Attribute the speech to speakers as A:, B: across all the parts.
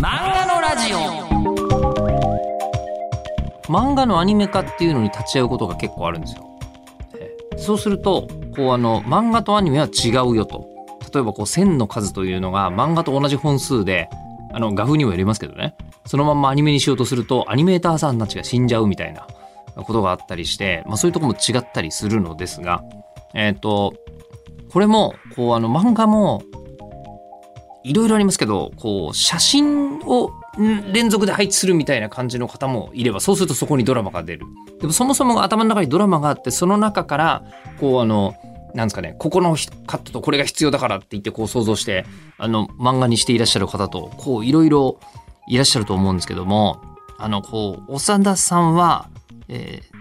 A: 漫画のラジオ。漫画のアニメ化っていうのに立ち会うことが結構あるんですよ。そうするとこうあの漫画とアニメは違うよと。例えばこう線の数というのが漫画と同じ本数であの画風にもよりますけどね。そのまんまアニメにしようとするとアニメーターさんたちが死んじゃうみたいなことがあったりして、まあ、そういうとこも違ったりするのですがえっ、とこれもこうあの漫画もいろいろありますけどこう写真を連続で配置するみたいな感じの方もいればそうするとそこにドラマが出る。でもそもそも頭の中にドラマがあってその中からこうあのなんですかねここのカットとこれが必要だからって言ってこう想像してあの漫画にしていらっしゃる方とこういろいろいらっしゃると思うんですけどもあのこう長田さんは、えー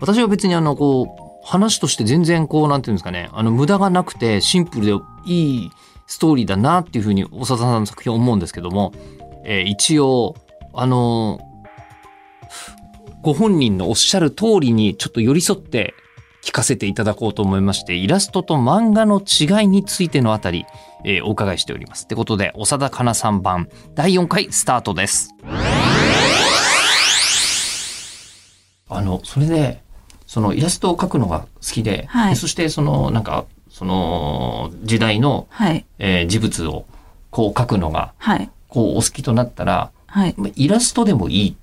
A: 私は別にあのこう話として全然こうなんていうんですかねあの無駄がなくてシンプルでいいストーリーだなっていうふうに長田さんの作品を思うんですけども、えー一応あのご本人のおっしゃる通りにちょっと寄り添って聞かせていただこうと思いましてイラストと漫画の違いについてのあたり、えーお伺いしております。ってことで長田かなさん版第4回スタートです。あのそれでそのイラストを描くのが好きで,で、
B: はい
A: そしてそのなんかその時代の、
B: はい。
A: えー事物をこう描くのが
B: はい。
A: こうお好きとなったら
B: はい。
A: まあイラストでもいい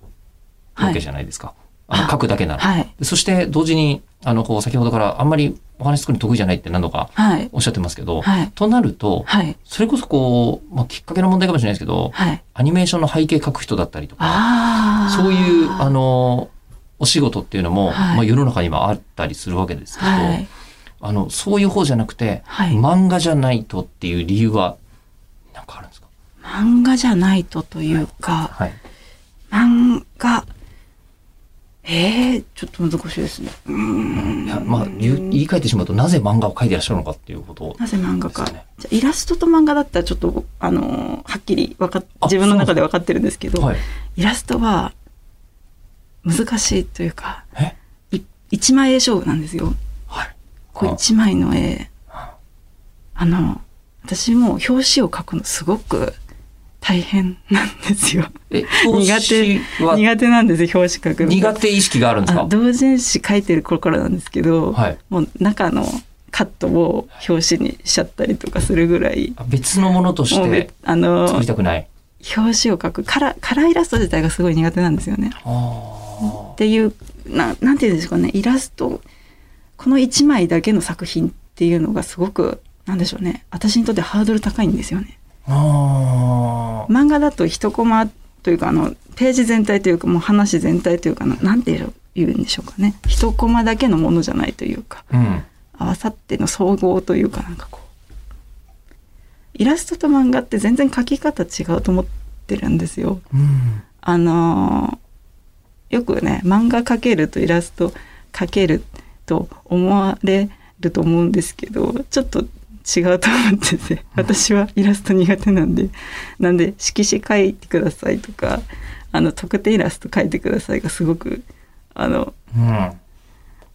A: わけ
B: はい。
A: じゃないですか。あの描くだけなら。
B: はい。
A: でそして同時にあのこう先ほどからあんまりお話作るの得意じゃないって何度か
B: はい。
A: おっしゃってますけど、
B: はい。
A: となると
B: はい。
A: それこそこう、まあ、きっかけの問題かもしれないですけど
B: はい。
A: アニメーションの背景描く人だったりとか。そういうあ、のお仕事っていうのも、
B: はい
A: まあ、世の中にはあったりするわけですけど、
B: はい。
A: あのそういう方じゃなくて、
B: はい。
A: 漫画じゃないとっていう理由は何かあるんですか？
B: 漫画じゃないとというか、
A: はい。
B: 漫画、ええちょっと難しいですね。うーん。
A: いやまあ言い換えてしまうとなぜ漫画を描いていらっしゃるのかっていうことを
B: なぜ漫画か。じゃあイラストと漫画だったらちょっと、あのーはっきりわか自分の中で分か？ってるんですけど、
A: はい。
B: イラストは難しいというか、一枚絵勝負なんですよ。
A: はい
B: こう一枚の絵。あの、私も表紙を描くのすごく大変なんですよ。
A: え
B: 苦
A: 表
B: 手苦手なんですよ、表紙描くの。
A: 苦手意識があるんですか？
B: あ同人誌書いてる頃からなんですけど、
A: はい
B: もう中のカットを表紙にしちゃったりとかするぐらい、
A: あ別のものとして
B: あの
A: 作りたくない？
B: 表紙を描くカラカラーイラスト自体がすごい苦手なんですよね。
A: あ
B: っていうななんていうんですかねイラストこの1枚だけの作品っていうのがすごくなんでしょうね。私にとってハードル高いんですよね。漫画だと一コマというかあのページ全体というかもう話全体というかななんて言うんでしょうかね。一コマだけのものじゃないというか
A: うん。
B: 合わさっての総合というかなんかこうイラストと漫画って全然描き方違うと思ってるんですよ。
A: うん。
B: あのーよくね漫画描けるとイラスト描けると思われると思うんですけどちょっと違うと思ってて 私はイラスト苦手なんでなんで色紙描いてくださいとかあの特定イラスト描いてくださいがすごくあの
A: うん。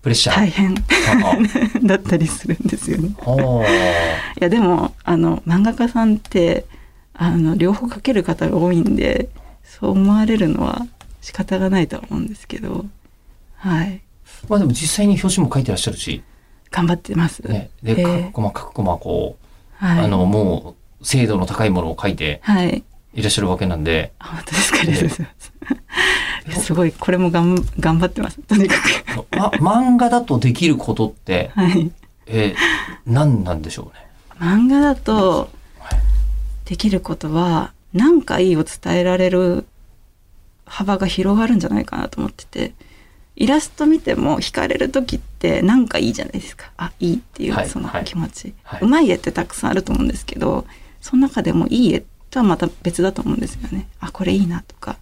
A: プレッシャー、
B: 大変
A: あ
B: だったりするんですよね。いやでもあの漫画家さんってあの両方描ける方が多いんでそう思われるのは仕方がないとは思うんですけどはい
A: まあでも実際に表紙も書いてらっしゃるし、
B: 頑張ってます。
A: ね、で、
B: えー。
A: 各コマ各コマこう、
B: はい、
A: あの、もう、精度の高いものを書いて
B: はい。
A: いらっしゃるわけなんで、
B: あ本当ですかありがとうございます。ごいこれもがん頑張ってます。とにかく。
A: ま、漫画だとできることって、
B: はい。
A: えー何なんでしょうね。
B: 漫画だと
A: はい。
B: できることは何かいいを伝えられる幅が広がるんじゃないかなと思っててイラスト見ても惹かれる時って何かいいじゃないですか。あいいっていう
A: はい
B: その
A: はい。
B: 気持ち、
A: はい。う
B: まい絵ってたくさんあると思うんですけどその中でもいい絵とはまた別だと思うんですよね。あこれいいなとか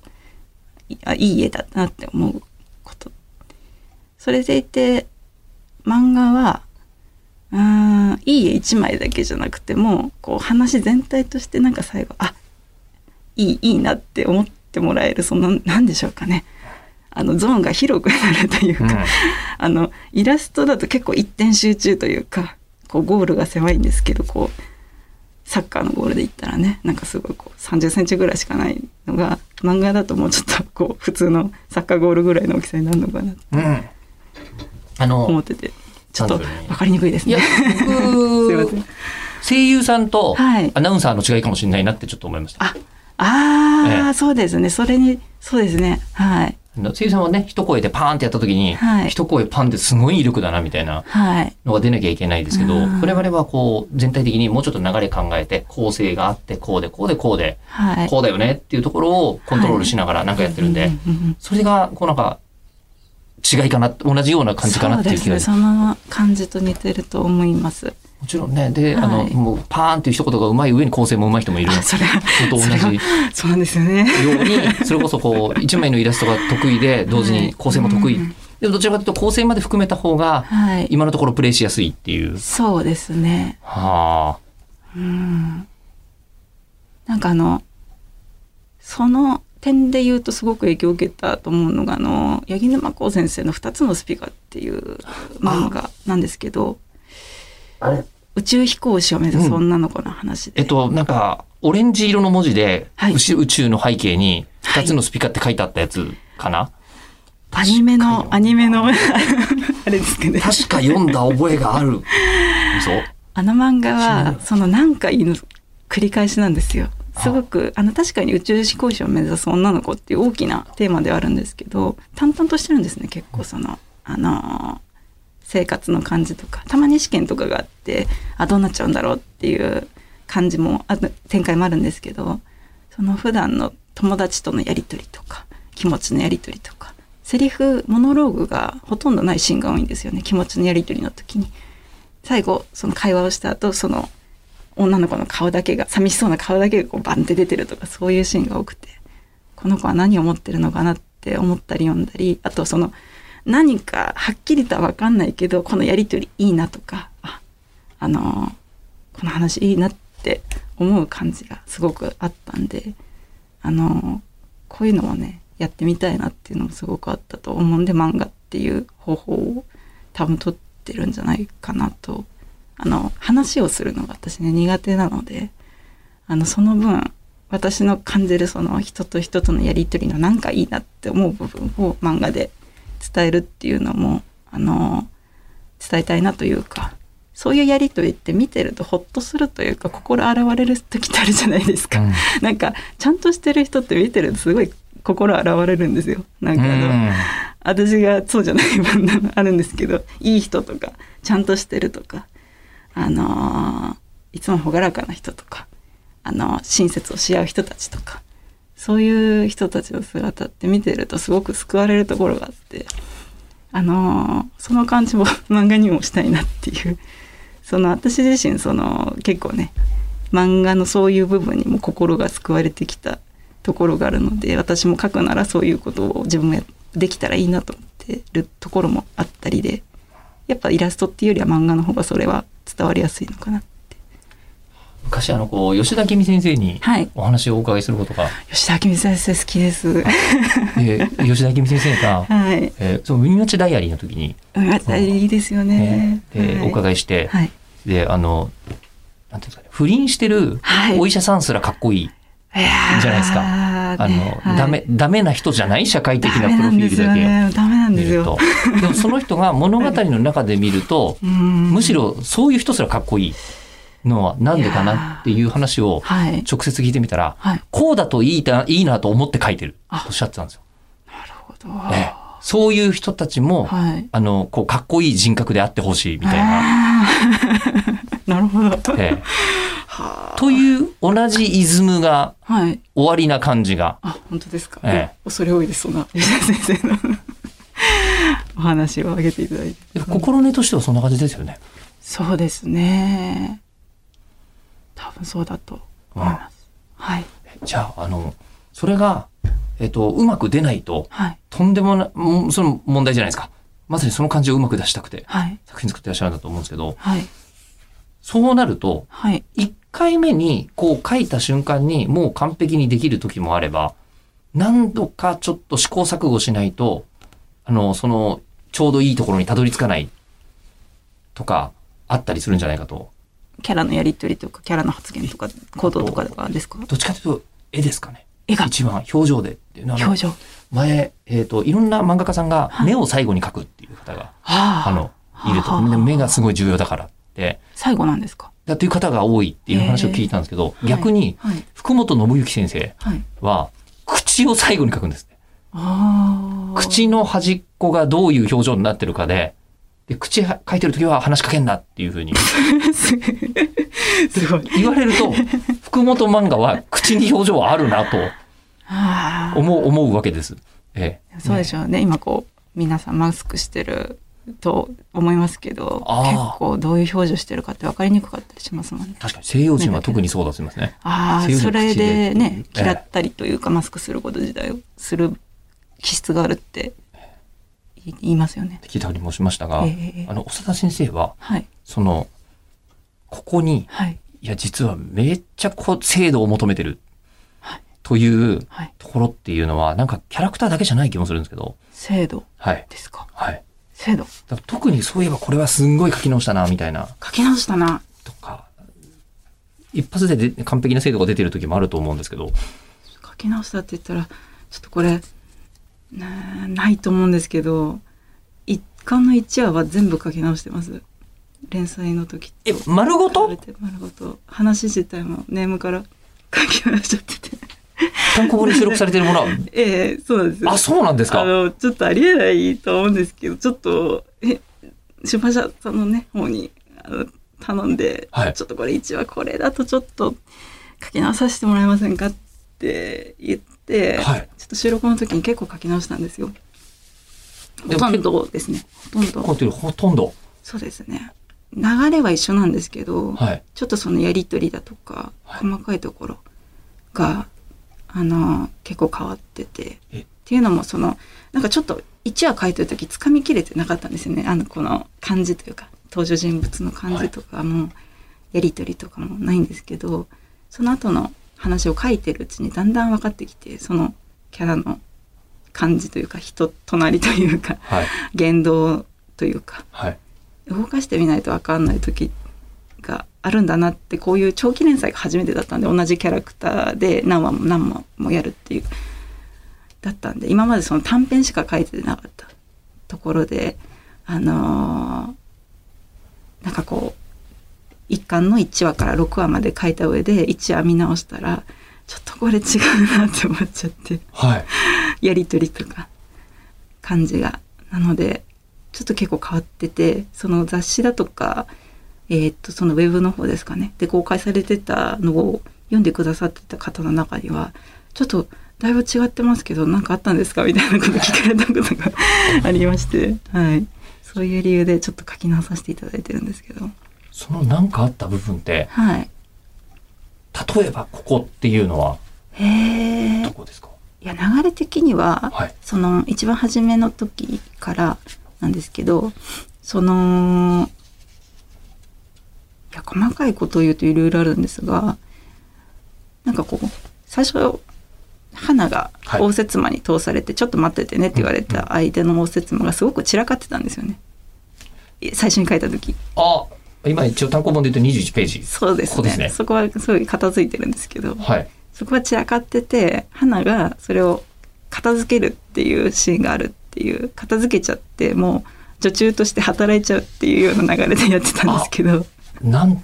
B: いあいい絵だなって思うこと。それでいて漫画はうーんいい絵一枚だけじゃなくてもこう話全体としてなんか最後あいいいいなって思ってもらえるそのなんでしょうかねあのゾーンが広くなるというか、
A: うん。
B: あのイラストだと結構一点集中というかこうゴールが狭いんですけどこうサッカーのゴールで言ったらねなんかすごいこう30センチぐらいしかないのが漫画だともうちょっとこう普通のサッカーゴールぐらいの大きさになるのかなと
A: うん。あの、
B: 思っててちょっと分かりにくいです
A: いや
B: ね。、すいま
A: 僕
B: せん、
A: 声優さんと
B: はい。
A: アナウンサーの違いかもしれないなってちょっと思いました。
B: ああー、
A: ええ。
B: そうですね。それにそうですね。はい
A: あの声優さんはね、一声でパーンってやった時に、
B: はい。
A: 一声パンってすごい威力だなみたいな
B: はい。
A: のが出なきゃいけないですけど、
B: うん
A: 我々はこう、全体的にもうちょっと流れ考えて、構成があって、こうで、こうで、こうで、
B: はい。
A: こうだよねっていうところをコントロールしながらなんかやってるんで、
B: うんうんうん
A: それが、こうなん。か、違いかな、同じような感じかなっていう気が
B: そうですねその感じと似てると思います
A: もちろんね、で、あの、
B: はい
A: もうパーンっていう一言がうまい上に構成もうまい人もいるの。
B: あ それは
A: と同じ。
B: そうなんですよね。
A: ように、それこそこう、一枚のイラストが得意で、同時に構成も得意。
B: うん
A: でもどちらかというと構成まで含めた方が、
B: はい。
A: 今のところプレイしやすいっていう。
B: そうですね。
A: は
B: うん。なんかあのその点で言うとすごく影響を受けたと思うのがあの八木沼光先生の「二つのスピカ」っていう漫画なんですけど
A: あ。あれ？
B: 宇宙飛行士を目指す女の子の話で、
A: えっと、なんか、オレンジ色の文字で、
B: はい。
A: 宇宙の背景に、二つのスピカって書いてあったやつかな、
B: アニメのアニメの あれですかね。
A: 確か読んだ覚えがある。
B: あの漫画はその何回の繰り返しなんですよ。すごくあ。の確かに宇宙飛行士を目指す女の子っていう大きなテーマではあるんですけど淡々としてるんですね結構そのあの生活の感じとかたまに試験とかがあってあどうなっちゃうんだろうっていう感じもあ展開もあるんですけどその普段の友達とのやり取りとか気持ちのやり取りとかセリフモノローグがほとんどないシーンが多いんですよね気持ちのやり取りの時に。最後その会話をした後その女の子の顔だけが寂しそうな顔だけがこうバンって出てるとかそういうシーンが多くてこの子は何を思ってるのかなって思ったり読んだりあとその何かはっきりとは分かんないけどこのやり取りいいなとかああのこの話いいなって思う感じがすごくあったんであのこういうのをねやってみたいなっていうのもすごくあったと思うんで漫画っていう方法を多分取ってるんじゃないかなと。あの話をするのが私ね苦手なのであのその分私の感じるその人と人とのやり取りのなんかいいなって思う部分を漫画で伝えるっていうのもあの伝えたいなというかそういうやり取りって見てるとホッとするというか心洗われる時ってあるじゃないですか。
A: うん
B: なんかちゃんとしてる人って見てるとすごい心洗われるんですよ。なんかあの、
A: うん
B: 私がそうじゃない部分あるんですけどいい人とかちゃんとしてるとかあのーいつも朗らかな人とかあの親切をし合う人たちとかそういう人たちの姿って見てるとすごく救われるところがあってあのーその感じも 漫画にもしたいなっていう。その私自身その結構ね漫画のそういう部分にも心が救われてきたところがあるので私も書くならそういうことを自分もできたらいいなと思ってるところもあったりでやっぱイラストっていうよりは漫画の方がそれは伝わりやすいのかな。
A: っ昔あのこう吉田明美先生に
B: はい。
A: お話をお伺いすることが、
B: 吉田明美先生好きです。
A: で吉田明美先生が、
B: はい。
A: えーその海町ダイアリーの時に、
B: うんやっぱりいいですよね。
A: ねで
B: はい。
A: お伺いして、
B: はい。
A: であのなんていうんですかね不倫してる
B: はい。
A: お医者さんすらかっこいい、じゃないですか。
B: ね
A: あの、
B: はい。
A: ダメダメな人じゃない社会的なプロフィールだけ
B: で
A: もその人が物語の中で見ると、
B: うん。
A: むしろそういう人すらかっこいいのはなんでかなっていう話を
B: はい。
A: 直接聞いてみたら、
B: はい。
A: こうだといいないいなと思って書いてると
B: あ
A: おっしゃってたんですよ。
B: なるほど。
A: ええ。そういう人たちも、
B: はい。
A: あの、こう、かっこいい人格であってほしいみたいな。
B: なるほど。
A: ええ。という同じイズムが
B: はい。
A: 終わりな感じが。
B: あ本当ですか、
A: ええ。
B: 恐れ多いですそんな。先生のお話を挙げていただいて。
A: 心根としてはそんな感じですよね。
B: そうですね多分そうだと思います、はい。
A: じゃあ、あの、それが、えっと、うまく出ないと、
B: はい。
A: とんでもない、その問題じゃないですか。まさにその感じをうまく出したくて、
B: はい。
A: 作品作ってらっしゃるんだと思うんですけど、
B: はい。
A: そうなると、
B: はい。
A: 一回目にこう書いた瞬間にもう完璧にできる時もあれば、何度かちょっと試行錯誤しないと、あの、その、ちょうどいいところにたどり着かないとか、あったりするんじゃないかと
B: キャラのやりとりとかキャラの発言とか行動とかですか？
A: どっちかというと絵ですかね。
B: 絵が。
A: 一番表情でっていうのはあの
B: 表情。
A: 前、えっ、と、いろんな漫画家さんが
B: はい。
A: 目を最後に描くっていう方が、
B: あ
A: あの、いると。目がすごい重要だからって、
B: 最後なんですか？
A: だという方が多いっていう話を聞いたんですけど、
B: へえ
A: 逆に、
B: はい。
A: 福本信之先生
B: はい。
A: は、口を最後に描くんですね。
B: ああ
A: 口の端っこがどういう表情になってるかで、で口は描いてる時は話しかけんなっていうふうに。
B: すごい。
A: 言われると、福本漫画は口に表情はあるなと思う、思うわけです。ええ。
B: そうでしょうね。今こう皆さんマスクしてると思いますけど結構どういう表情してるかって分かりにくかったりしますもんね。
A: 確かに。西洋人は特にそうだと思いますね。
B: ああそれでね嫌ったりというかマスクすること自体をする気質があるって言いますよね。
A: 聞いたりもしましたが、
B: ええ
A: あの、長田先生は、
B: はい。
A: その、ここに、
B: はい。
A: いや、実はめっちゃこう、精度を求めてる
B: はい。
A: という
B: はい。
A: ところっていうのは、なんかキャラクターだけじゃない気もするんですけど、
B: 制度
A: はい。
B: ですか？
A: はい。
B: 制度。
A: 特にそういえばこれはすんごい書き直したな、みたいな、
B: 書き直したな。
A: とか、一発でで完璧な精度が出てる時もあると思うんですけど、
B: 書き直したって言ったらちょっとこれなないと思うんですけど一巻の1話は全部書き直してます。連載の時
A: え、丸ごと？
B: 丸ごと。話自体もネームから 書き直しちゃってて。
A: 単行本に収録されてるものは、
B: ええそうなんです。よ
A: あ、そうなんですか？
B: あのちょっとありえないと思うんですけどちょっとえ出版社さんのね方にあの頼んで、
A: はい。
B: ちょっとこれ1話これだとちょっと書き直させてもらえませんかって言って、
A: はい
B: ちょっと収録の時に結構書き直したんですよ。ほとんどですね。ほとんど。
A: こうやってるほとんど？
B: そうですね。流れは一緒なんですけど、
A: はい。
B: ちょっとそのやりとりだとか、
A: はい
B: 細かいところが、あの、結構変わってて。
A: え？
B: っていうのも、その、なんかちょっと1話書いてる時つかみきれてなかったんですよね。あの、この感じというか、登場人物の感じとかも、やりとりとかもないんですけど、その後の話を書いてるうちにだんだん分かってきて、そのキャラの感じというか、人となりというか、
A: はい。
B: 言動というか、
A: はい。
B: 動かしてみないと分かんない時があるんだなってこういう長期連載が初めてだったんで同じキャラクターで何話も何話もやるっていうだったんで今までその短編しか書いてなかったところであのーなんかこう一巻の1話から6話まで書いた上で1話見直したらちょっとこれ違うなって思っちゃって。
A: はい。
B: やり取りとか感じがなのでちょっと結構変わっててその雑誌だとかえーっとそのウェブの方ですかねで公開されてたのを読んでくださってた方の中にはちょっとだいぶ違ってますけど何かあったんですか？みたいなこと聞かれたことがありまして、はい、そういう理由でちょっと書き直させていただいてるんですけど
A: その何かあった部分って、
B: はい。
A: 例えばここっていうのはどこですか？
B: いや流れ的には、
A: はい。
B: その一番初めの時からなんですけどそのいや細かいことを言うといろいろあるんですがなんかこう最初花が
A: はい。
B: 応接間に通されて、ちょっと待っててねって言われた相手の応接間がすごく散らかってたんですよね。え最初に書いた時。
A: あ、今一応単行本で言うと21ページ。
B: そうですね。
A: ここですね。
B: そこはすごい片付いてるんですけど。
A: はい。
B: そこは散らかってて花がそれを片付けるっていうシーンがあるっていう片付けちゃってもう女中として働いちゃうっていうような流れでやってたんですけど。
A: なん、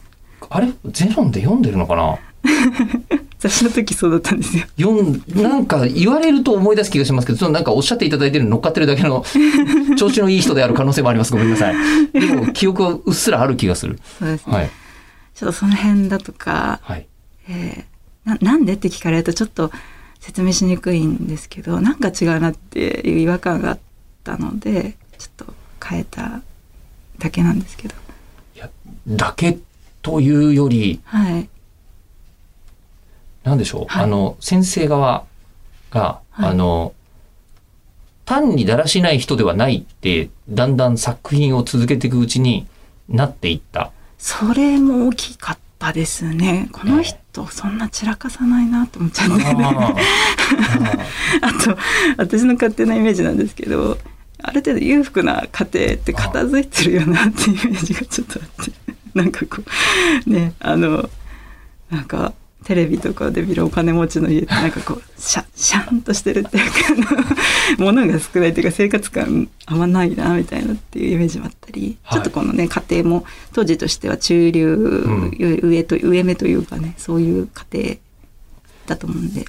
A: あれ？ゼロンで読んでるのかな？
B: 雑誌の時そうだったんですよ。
A: 読ん、なんか言われると思い出す気がしますけど、そのなんかおっしゃっていただいてるの乗っかってるだけの 調子のいい人である可能性もあります。ごめんなさい。でも記憶はうっすらある気がする。
B: そうですね。
A: はい。
B: ちょっとその辺だとか、
A: はい。
B: えーななんでって聞かれるとちょっと説明しにくいんですけどなんか違うなっていう違和感があったのでちょっと変えただけなんですけど
A: いや、だけというより、
B: はい
A: なんでしょう、
B: はい。
A: あの、先生側が、
B: はい。
A: あの、単にだらしない人ではないって、だんだん作品を続けていくうちになっていった。
B: それも大きかったですね。この人そんな散らかさないなって思っちゃうんだよね
A: あ
B: あと私の勝手なイメージなんですけどある程度裕福な家庭って片付いてるよなっていうイメージがちょっとあって。なんかこうねあのなんかテレビとかで見るお金持ちの家ってなんかこうシャシャンとしてるっていうかあの物が少ないっていうか生活感あんまないなみたいなっていうイメージもあったり、
A: はい。
B: ちょっとこのね家庭も当時としては中流、
A: ん。
B: 上と上目というかねそういう家庭だと思うんで、
A: っ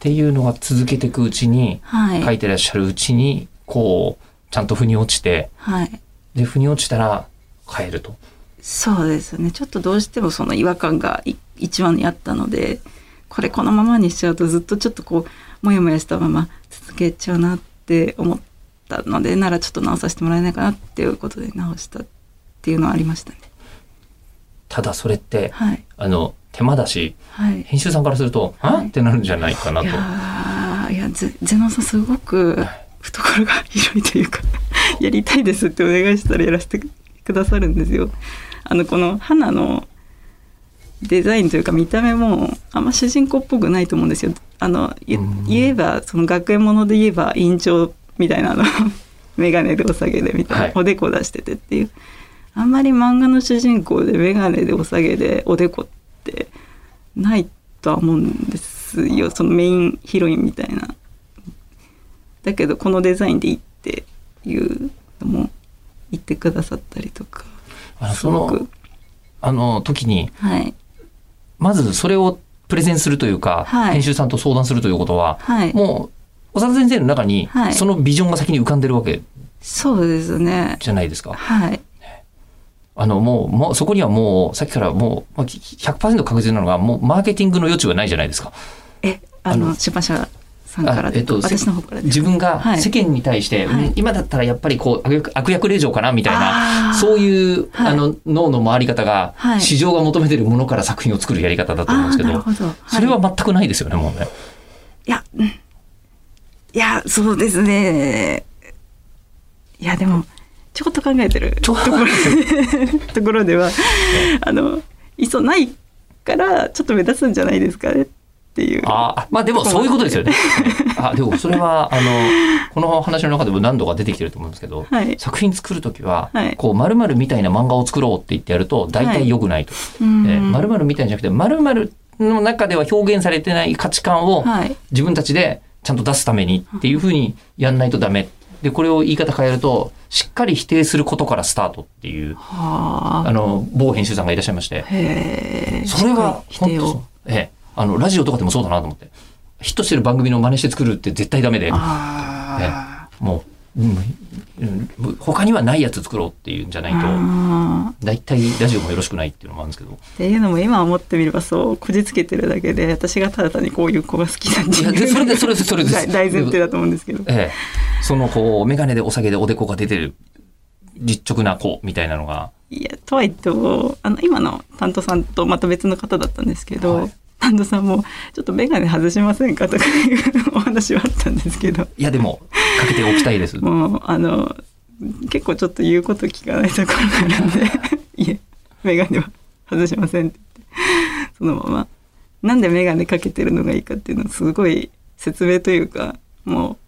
A: ていうのが続けていくうちに、
B: はい、
A: 書いてらっしゃるうちに、こう、ちゃんと腑に落ちて、
B: はい、
A: で、腑に落ちたら変えると。
B: そうですね。ちょっとどうしてもその違和感がい一番にあったのでこれこのままにしちゃうとずっとちょっとこうモヤモヤしたまま続けちゃうなって思ったのでならちょっと直させてもらえないかなっていうことで直したっていうのはありましたね。
A: ただそれって、
B: はい
A: あの、手間だし、
B: はい
A: 編集さんからすると、
B: はい
A: あってなるんじゃないかないと。
B: いやゼゼノさんすごく懐が広いというかやりたいですってお願いしたらやらせてくださるんですよ。あのこの花のデザインというか見た目もあんま主人公っぽくないと思うんですよ。あの言えばその学園もので言えば院長みたいなの 眼鏡でお下げでみたいな、
A: はい。
B: おでこ出しててっていう。あんまり漫画の主人公で眼鏡でお下げでおでこってないとは思うんですよ。そのメインヒロインみたいな。だけどこのデザインでいいっていうのも言ってくださったりとか
A: あのその
B: すごく、
A: あの時に、
B: はい
A: まずそれをプレゼンするというか、
B: はい。
A: 編集さんと相談するということは、
B: はい。
A: もう、長田先生の中に
B: は、い。
A: そのビジョンが先に浮かんでるわけ
B: そうですね。
A: じゃないですか。
B: はい。
A: あの、もう、もう、そこにはもう、さっきからもう、まあ100%確実なのが、もう、マーケティングの余地はないじゃないですか。
B: えあ
A: の
B: 出版社さんから
A: えっと
B: 私の方から
A: 自分が
B: はい。
A: 世間に対して、
B: はい。
A: うん今だったらやっぱりこう悪役令嬢かなみたい
B: あ
A: な
B: ー。
A: そういう、
B: はい。
A: あの脳の回り方が、
B: はい。
A: 市場が求めてるものから作品を作るやり方だと思うんですけどそれは全くないですよねもうね。
B: いや、うん。いや、そうですね。いや、でも、ちょこっと考えてると。ころ ところでは、あの、いそないから、ちょっと目立つんじゃないですかね。っていう。
A: ああまあでもそういうことですよね。あでもそれはあのこの話の中でも何度か出てきてると思うんですけど、
B: はい
A: 作品作る時は、
B: はい
A: こう〇〇みたいな漫画を作ろうって言ってやると大体良くないと。
B: うん
A: えー〇〇みたいじゃなくて〇〇の中では表現されてない価値観を
B: はい。
A: 自分たちでちゃんと出すためにっていうふうにやんないとダメ。で、これを言い方変えると、しっかり否定することからスタートっていう、
B: はあ。
A: あの、某編集さんがいらっしゃいまして。それは、
B: 否定を。
A: ええ、あの、ラジオとかでもそうだなと思って。ヒットしてる番組の真似して作るって絶対ダメで、
B: あ
A: もう、うんうん他にはないやつ作ろうっていうんじゃない
B: あ。
A: と、大体ラジオもよろしくないっていうのもあるんですけど。
B: っていうのも今思ってみればそうこじつけてるだけで私がただ単にこういう子が好きなん
A: いやでそれでそれでそれで。す
B: 大大前提だと思うんですけど。
A: ええ、そのこう、メガネでお下げでおでこが出てる、実直な子みたいなのが、
B: いやとはいってもあの今の担当さんとまた別の方だったんですけど、
A: はい
B: 担当さんも「ちょっと眼鏡外しませんか?」とかいうお話はあったんですけど
A: いやでも、かけておきたいです。
B: もうあの結構ちょっと言うこと聞かないところがあるんで「いえ眼鏡は外しません」って言ってそのままなんで眼鏡かけてるのがいいかっていうのをすごい説明というかも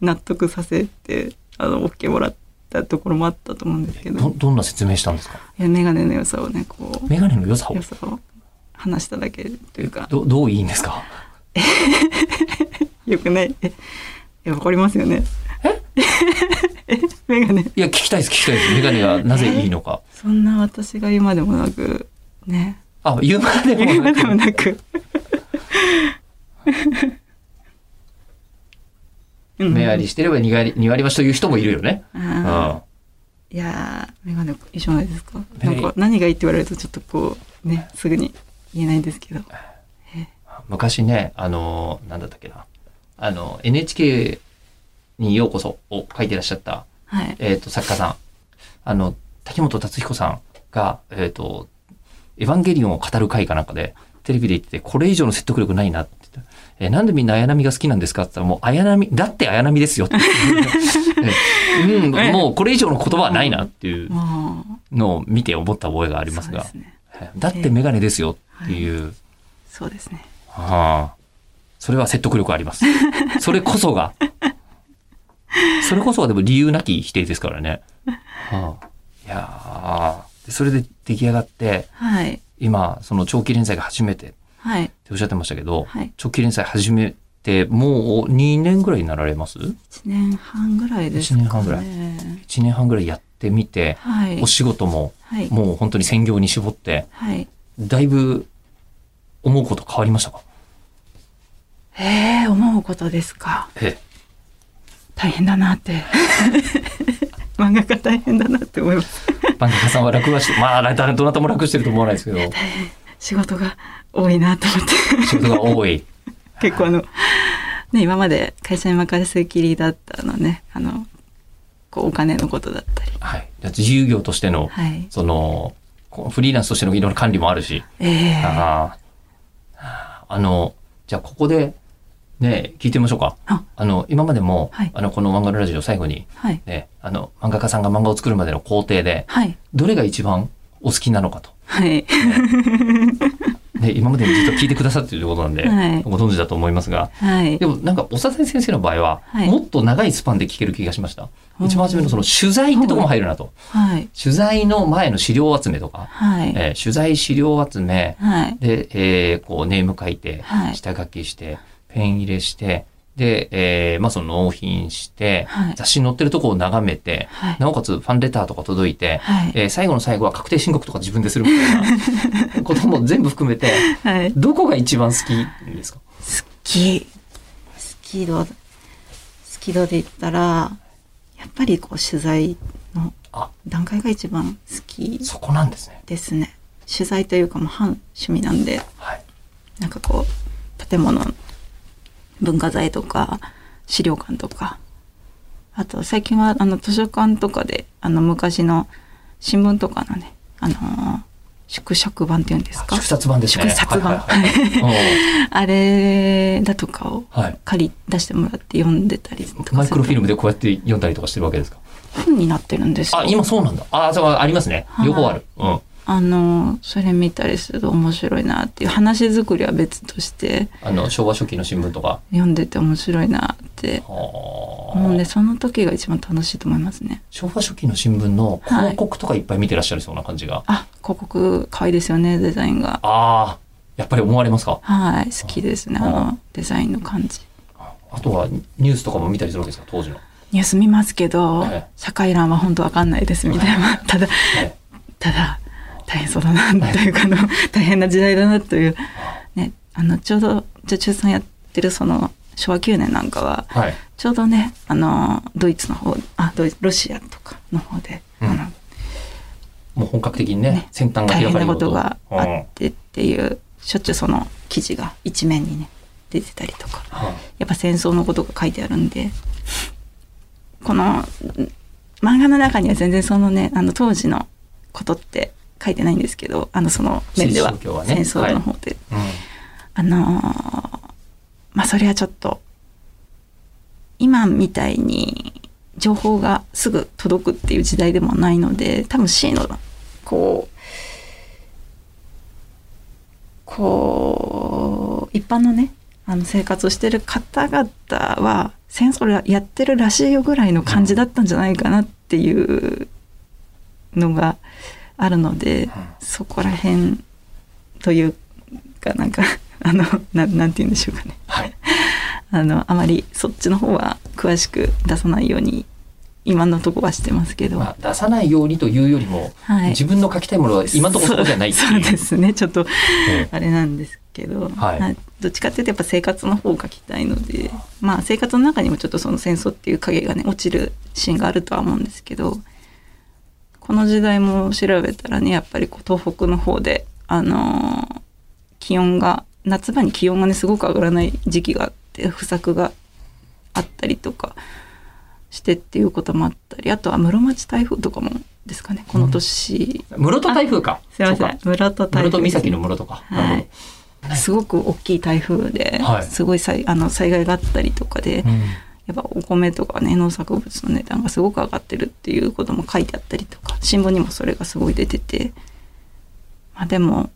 B: う納得させてあの OK もらったところもあったと思うんですけど
A: ど、んな説明したんですか
B: いや眼鏡の良さをねこう
A: メガネの良さを
B: 良さを話しただけというか。
A: どどういいんですか？
B: よくない。ええわかりますよね。え？眼鏡
A: いや、聞きたいです、聞きたいです。メガネがなぜいいのか。
B: そんな私が言うまでもなくね。
A: あ、言うまでもな
B: 言うまでも
A: く。
B: なく。うん。
A: 目割りしてれば2割 ,2 割増しという人もいるよね。う
B: あ
A: ん。
B: ーいやー眼鏡一緒ないですか。
A: メガネ
B: なんか何がいいって言われるとちょっとこうねすぐに言えないんですけど。
A: 昔ね、あの、なんだったっけな。あの、NHK にようこそを書いてらっしゃった、
B: はい。
A: えっ、と、作家さん。あの、滝本達彦さんが、えっ、と、エヴァンゲリオンを語る回かなんかで、テレビで言ってて、これ以上の説得力ないなって言って、えーなんでみんな綾波が好きなんですかって言ったら、もう綾波、だって綾波ですよって。えうん、もうこれ以上の言葉はないなっていう
B: も
A: のを見て思った覚えがあ
B: う
A: りますが、
B: そうですね。
A: はいだってメガネですよっていう、
B: そうですね
A: ああそれは説得力あります。それこそが、それこそがでも理由なき否定ですからね。はあ、いやでそれで出来上がって、
B: はい。
A: 今、その長期連載が初めてって
B: はい。
A: おっしゃってましたけど、
B: はい。
A: 長期連載始めて、もう2年ぐらいになられます
B: ？1年半ぐらいですか、ね。
A: 一年半ぐらい ?1 年半ぐらいやってみて、
B: はい
A: お。仕事も
B: はい。
A: もう本当に専業に絞って、
B: はい。
A: だいぶ思うこと変わりましたか？
B: ええ思うことですか？
A: え
B: 大変だなって。漫画家大変だなって思います。
A: え。漫画家さんは楽はして、まあ、どなたも楽してると思わないですけど、
B: 仕事が多いなと思って。
A: 仕事が多い。
B: 結構あの、ね、今まで会社に任せっきりだったのね、あの、こうお金のことだったり。
A: はい。自由業としての、
B: はい。
A: その、フリーランスとしてのいろんな管理もあるし、
B: ええ
A: あああの、じゃあここで、ね、聞いてみましょうか。
B: あ
A: あの、今までも、
B: はい
A: あの、この漫画のラジオ最後に、
B: はい。
A: ね、あの、漫画家さんが漫画を作るまでの工程で、
B: はい。
A: どれが一番お好きなのかと。
B: はい。
A: ね、今までにずっと聞いてくださっているということなんで、
B: はい
A: ご存知だと思いますが、
B: はい
A: で。もなんか、おさ先生の場合は、
B: はい
A: もっと長いスパンで聞ける気がしました。
B: うん
A: 一番初めのその取材ってとこも入るなと。
B: はい。
A: 取材の前の資料集めとか、
B: はい。
A: えー取材資料集め、
B: はい。
A: で、えーこうネーム書いて、
B: はい
A: 下書きして、ペン入れして、で、えーまあその納品して、
B: はい
A: 雑誌に載ってるとこを眺めて、
B: はい。
A: なおかつファンレターとか届いて、
B: はい。
A: えー最後の最後は確定申告とか自分でするみたいな ことも全部含めて、
B: はい。
A: どこが一番好きですか？
B: 好き。好き度、好き度で言ったら、やっぱりこう取材の
A: あ、
B: 段階が一番好き
A: そこなんですね。
B: ですね。取材というかもう半趣味なんで、
A: はい。
B: なんかこう、建物、文化財とか、資料館とか、あと最近はあの図書館とかで、あの昔の新聞とかのね、あのー縮尺版っていうんですか？
A: 縮刷版ですね。
B: 縮刷版。
A: はいはいはい
B: あれだとかを。借り出してもらって読んでたりとかすると
A: マイクロフィルムでこうやって読んだりとかしてるわけですか？
B: 本になってるんですよ
A: あ、今そうなんだ。あ、そうありますね。
B: はい
A: 両方ある。うん。
B: あのそれ見たりすると面白いなっていう話作りは別として。
A: あの、昭和初期の新聞とか？
B: 読んでて面白いなって。
A: は
B: 思うんで
A: あ
B: その時が一番楽しいと思いますね。
A: 昭和初期の新聞の広告とかいっぱい見てらっしゃるそうな感じが？
B: あ広告可愛いですよねデザインが。
A: ああ、やっぱり思われますか？
B: はい好きですねあ
A: あ
B: のデザインの感じ。
A: あとはニュースとかも見たりするわけですか？当時の。
B: ニュース見ますけど、
A: ええ。
B: 社会欄は本当わかんないですみたいな。ただ
A: え。
B: ただ大変そうだなというかあの大変な時代だなという。ねあのちょうど女中さんやってるその昭和9年なんかは
A: はい。
B: ちょうどねあのドイツの方あドイロシアとかの方で、
A: うん。
B: あの
A: もう本格的にね、
B: ね
A: 先端が
B: 大変なことがあ
A: うん
B: ってっていうしょっちゅうその記事が一面にね出てたりとか。
A: はい
B: やっぱ戦争のことが書いてあるんでこのん漫画の中には全然そのねあの当時のことって書いてないんですけどあのその面では
A: ね。
B: 戦争の方で、
A: うん。
B: あのーまあそれはちょっと今みたいに情報がすぐ届くっていう時代でもないので多分 C のこうこう一般のねあの生活をしてる方々は戦争やってるらしいよぐらいの感じだったんじゃないかなっていうのがあるので、そこら辺というかなんか あのななんて言うんでしょうかね。
A: はい。
B: あのあまりそっちの方は詳しく出さないように今のとこはしてますけど、
A: まあ、出さないようにというよりも、
B: はい。
A: 自分の書きたいものは今のところそこじゃない。
B: そうですね。ちょっと
A: え
B: あれなんですけど、
A: はい。
B: などっちかっていうとやっぱ生活の方を書きたいのでまあ生活の中にもちょっとその戦争っていう影がね落ちるシーンがあるとは思うんですけどこの時代も調べたらねやっぱりこう東北の方であのー気温が夏場に気温がねすごく上がらない時期があって不作があったりとかしてっていうこともあったりあとは室町台風とかもですかねこの年、
A: 室戸台風か。
B: すいませ
A: んか。
B: 室戸台風
A: 室戸岬の室とか。
B: はいすごく大きい台風で、
A: はい
B: すごい災あの災害があったりとかで、
A: ど。うん
B: やっぱお米とかね農作物の値段がすごく上がってるっていうことも書いてあったりとか新聞にもそれがすごい出てて。まあでも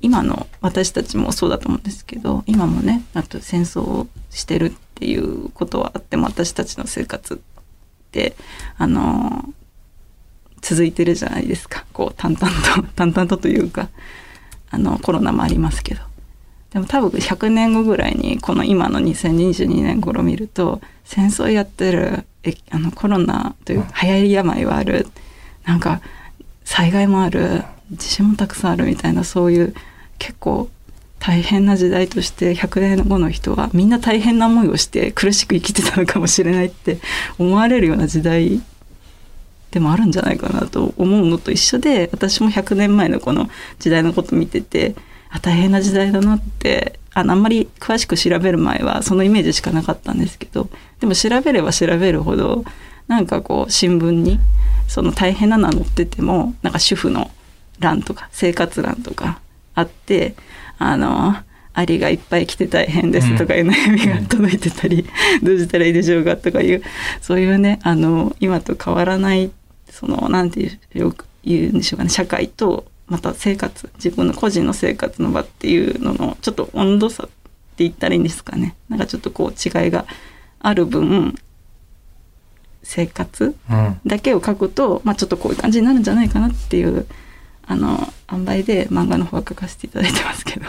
B: 今の私たちもそうだと思うんですけど今もねあと戦争をしてるっていうことはあっても私たちの生活ってあの続いてるじゃないですか。こう淡々と淡々とというかあのコロナもありますけど。でも多分100年後ぐらいにこの今の2022年頃見ると戦争やってるあのコロナという流行り病はある。なんか災害もある。地震もたくさんあるみたいなそういう結構大変な時代として100年後の人はみんな大変な思いをして苦しく生きてたのかもしれないって思われるような時代でもあるんじゃないかなと思うのと一緒で私も100年前のこの時代のこと見ててあ大変な時代だなってあのあんまり詳しく調べる前はそのイメージしかなかったんですけどでも調べれば調べるほどなんかこう新聞にその大変なのは載っててもなんか主婦の欄とか生活欄とかあってあのアリがいっぱい来て大変ですとかいう悩みが届いてたり、どうしたらいいでしょうかとかいうそういうねあの今と変わらないそのなんていうよく言うんでしょうかね社会とまた生活自分の個人の生活の場っていうののちょっと温度差って言ったらいいんですかね。なんかちょっとこう違いがある分生活
A: うん
B: だけを書くと、まあ、ちょっとこういう感じになるんじゃないかなっていうあの塩梅で漫画の方は書かせていただいてますけど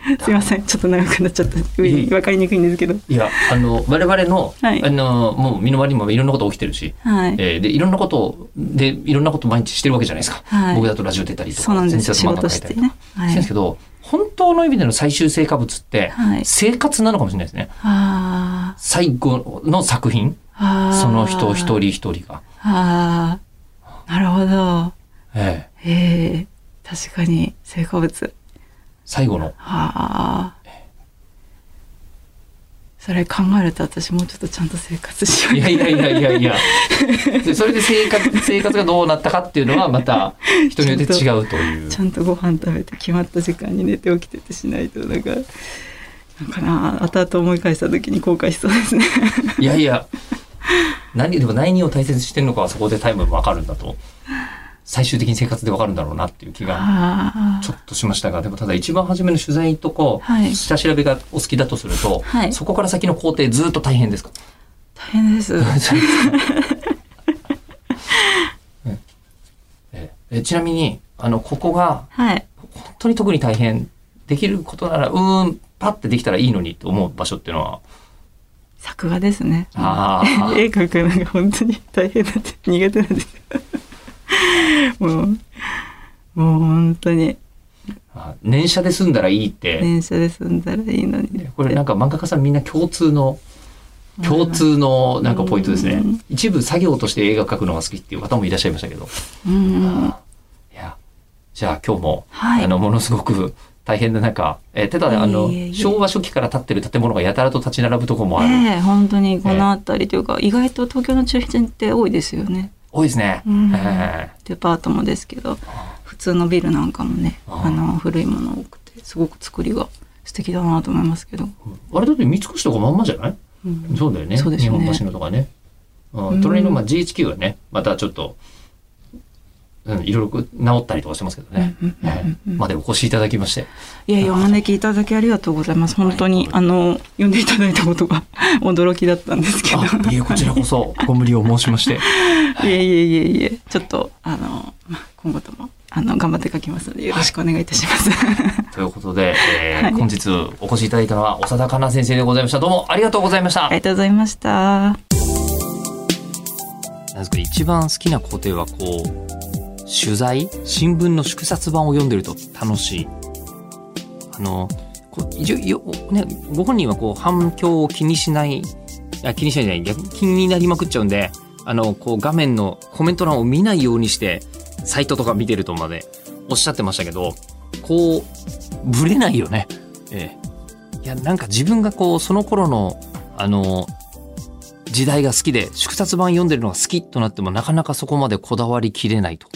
B: すいません。ちょっと長くなっちゃった。分かりにくいんですけど。
A: いやあの我々の,、
B: はい。
A: あのもう身の回りにもいろんなこと起きてるし、
B: はい、
A: えーでいろんなことでいろんなこと毎日してるわけじゃないですか、
B: はい。
A: 僕だとラジオ出たりとか
B: そうなんです
A: 先生だと漫いたりとか。
B: ねは
A: してるんですけど本当の意味での最終成果物って
B: はい。
A: 生活なのかもしれないですね。
B: あ
A: 最後の作品その人一人一人が、
B: ああなるほど。
A: ええ。
B: ええ確かに成果物
A: 最後の。
B: ああ。それ考えると私もうちょっとちゃんと生活しよう。
A: いやいやいやいやいや。でそれで生活生活がどうなったかっていうのはまた 人によって違うという。
B: ちゃんとご飯食べて決まった時間に寝て起きててしないとなんかなんかな後々思い返した時に後悔しそうですね。
A: いやいや。何でも何を大切にしてるのかはそこでタイム分かるんだと最終的に生活で分かるんだろうなっていう気が
B: あ
A: ちょっとしましたがでもただ一番初めの取材とか
B: はい。
A: 下調べがお好きだとすると、
B: はい。
A: そこから先の工程ずっと大変ですか？
B: 大変です。
A: ええちなみにあのここが
B: はい。
A: 本当に特に大変できることならうーんパッてできたらいいのにと思う場所っていうのは？
B: 作画ですね。
A: あー。
B: 絵描くのが本当に大変なんで苦手なんです。よ もうもう本当に。
A: あ年車で済んだらいいって、
B: 電車で済んだらいいのに。
A: これなんか漫画家さんみんな共通の共通のなんかポイントですね。
B: うん。
A: 一部作業として映画描くのが好きっていう方もいらっしゃいましたけど。
B: うん。
A: いやじゃあ今日も、
B: はい。
A: あのものすごく大変な中、えーただあの昭和初期から建ってる建物がやたらと立ち並ぶとこもある、
B: ええ本当にこの辺りというか、意外と東京の中心って多いですよね
A: 多いですね、
B: うん。
A: え
B: デパートもですけど普通のビルなんかもね
A: あ。
B: あの古いもの多くてすごく作りが素敵だなと思いますけど、
A: ーあれだって三越とかまんまじゃない？
B: うん。
A: そうだよね。
B: ね。
A: 日本橋のとかね、うん。
B: うん。
A: 隣のまあ GHQ がねまたちょっと、うん、いろいろ直ったりとかしてますけどね、までお越しいただきまして。
B: いやいやお招きいただきありがとうございます。本当にあの呼んでいただいたことが 驚きだったんですけど。
A: あいえこちらこそご無理を申しまして。
B: いえいえいえいえ。ちょっとあの、まあ、今後ともあの頑張って書きますのでよろしくお願いいたします、
A: ということで、えー
B: はい。
A: 本日お越しいただいたのは長田香奈先生でございました。どうもありがとうございました、
B: ありがとうございました。
A: なんですか一番好きな工程はこう取材？新聞の縮刷版を読んでると楽しい。あのこよね、ご本人はこう反響を気にしないあ気にしないじゃない逆気になりまくっちゃうんであのこう画面のコメント欄を見ないようにしてサイトとか見てるとまでおっしゃってましたけどこうぶれないよね。ええ、いやなんか自分がこうその頃のあの時代が好きで縮刷版読んでるのが好きとなってもなかなかそこまでこだわりきれないと。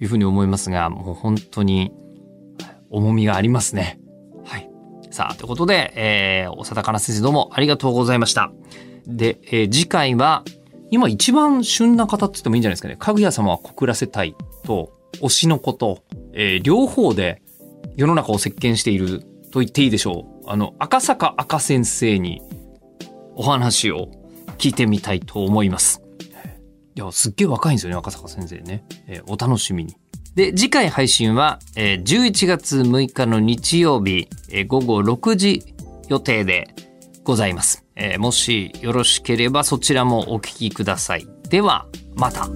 A: いうふうに思いますがもう本当に重みがありますね。はい。さあということで、えー、長田香奈先生どうもありがとうございました。で、えー次回は今一番旬な方って言ってもいいんじゃないですかね。かぐや様は告らせたいと推しのこと、えー両方で世の中を席巻していると言っていいでしょう。あの赤坂赤先生にお話を聞いてみたいと思います。いや、すっげえ若いんですよね、赤坂先生ね。えーお楽しみに。で、次回配信は、えー11月6日の日曜日、えー午後6時予定でございます。えーもしよろしければそちらもお聞きください。では、また。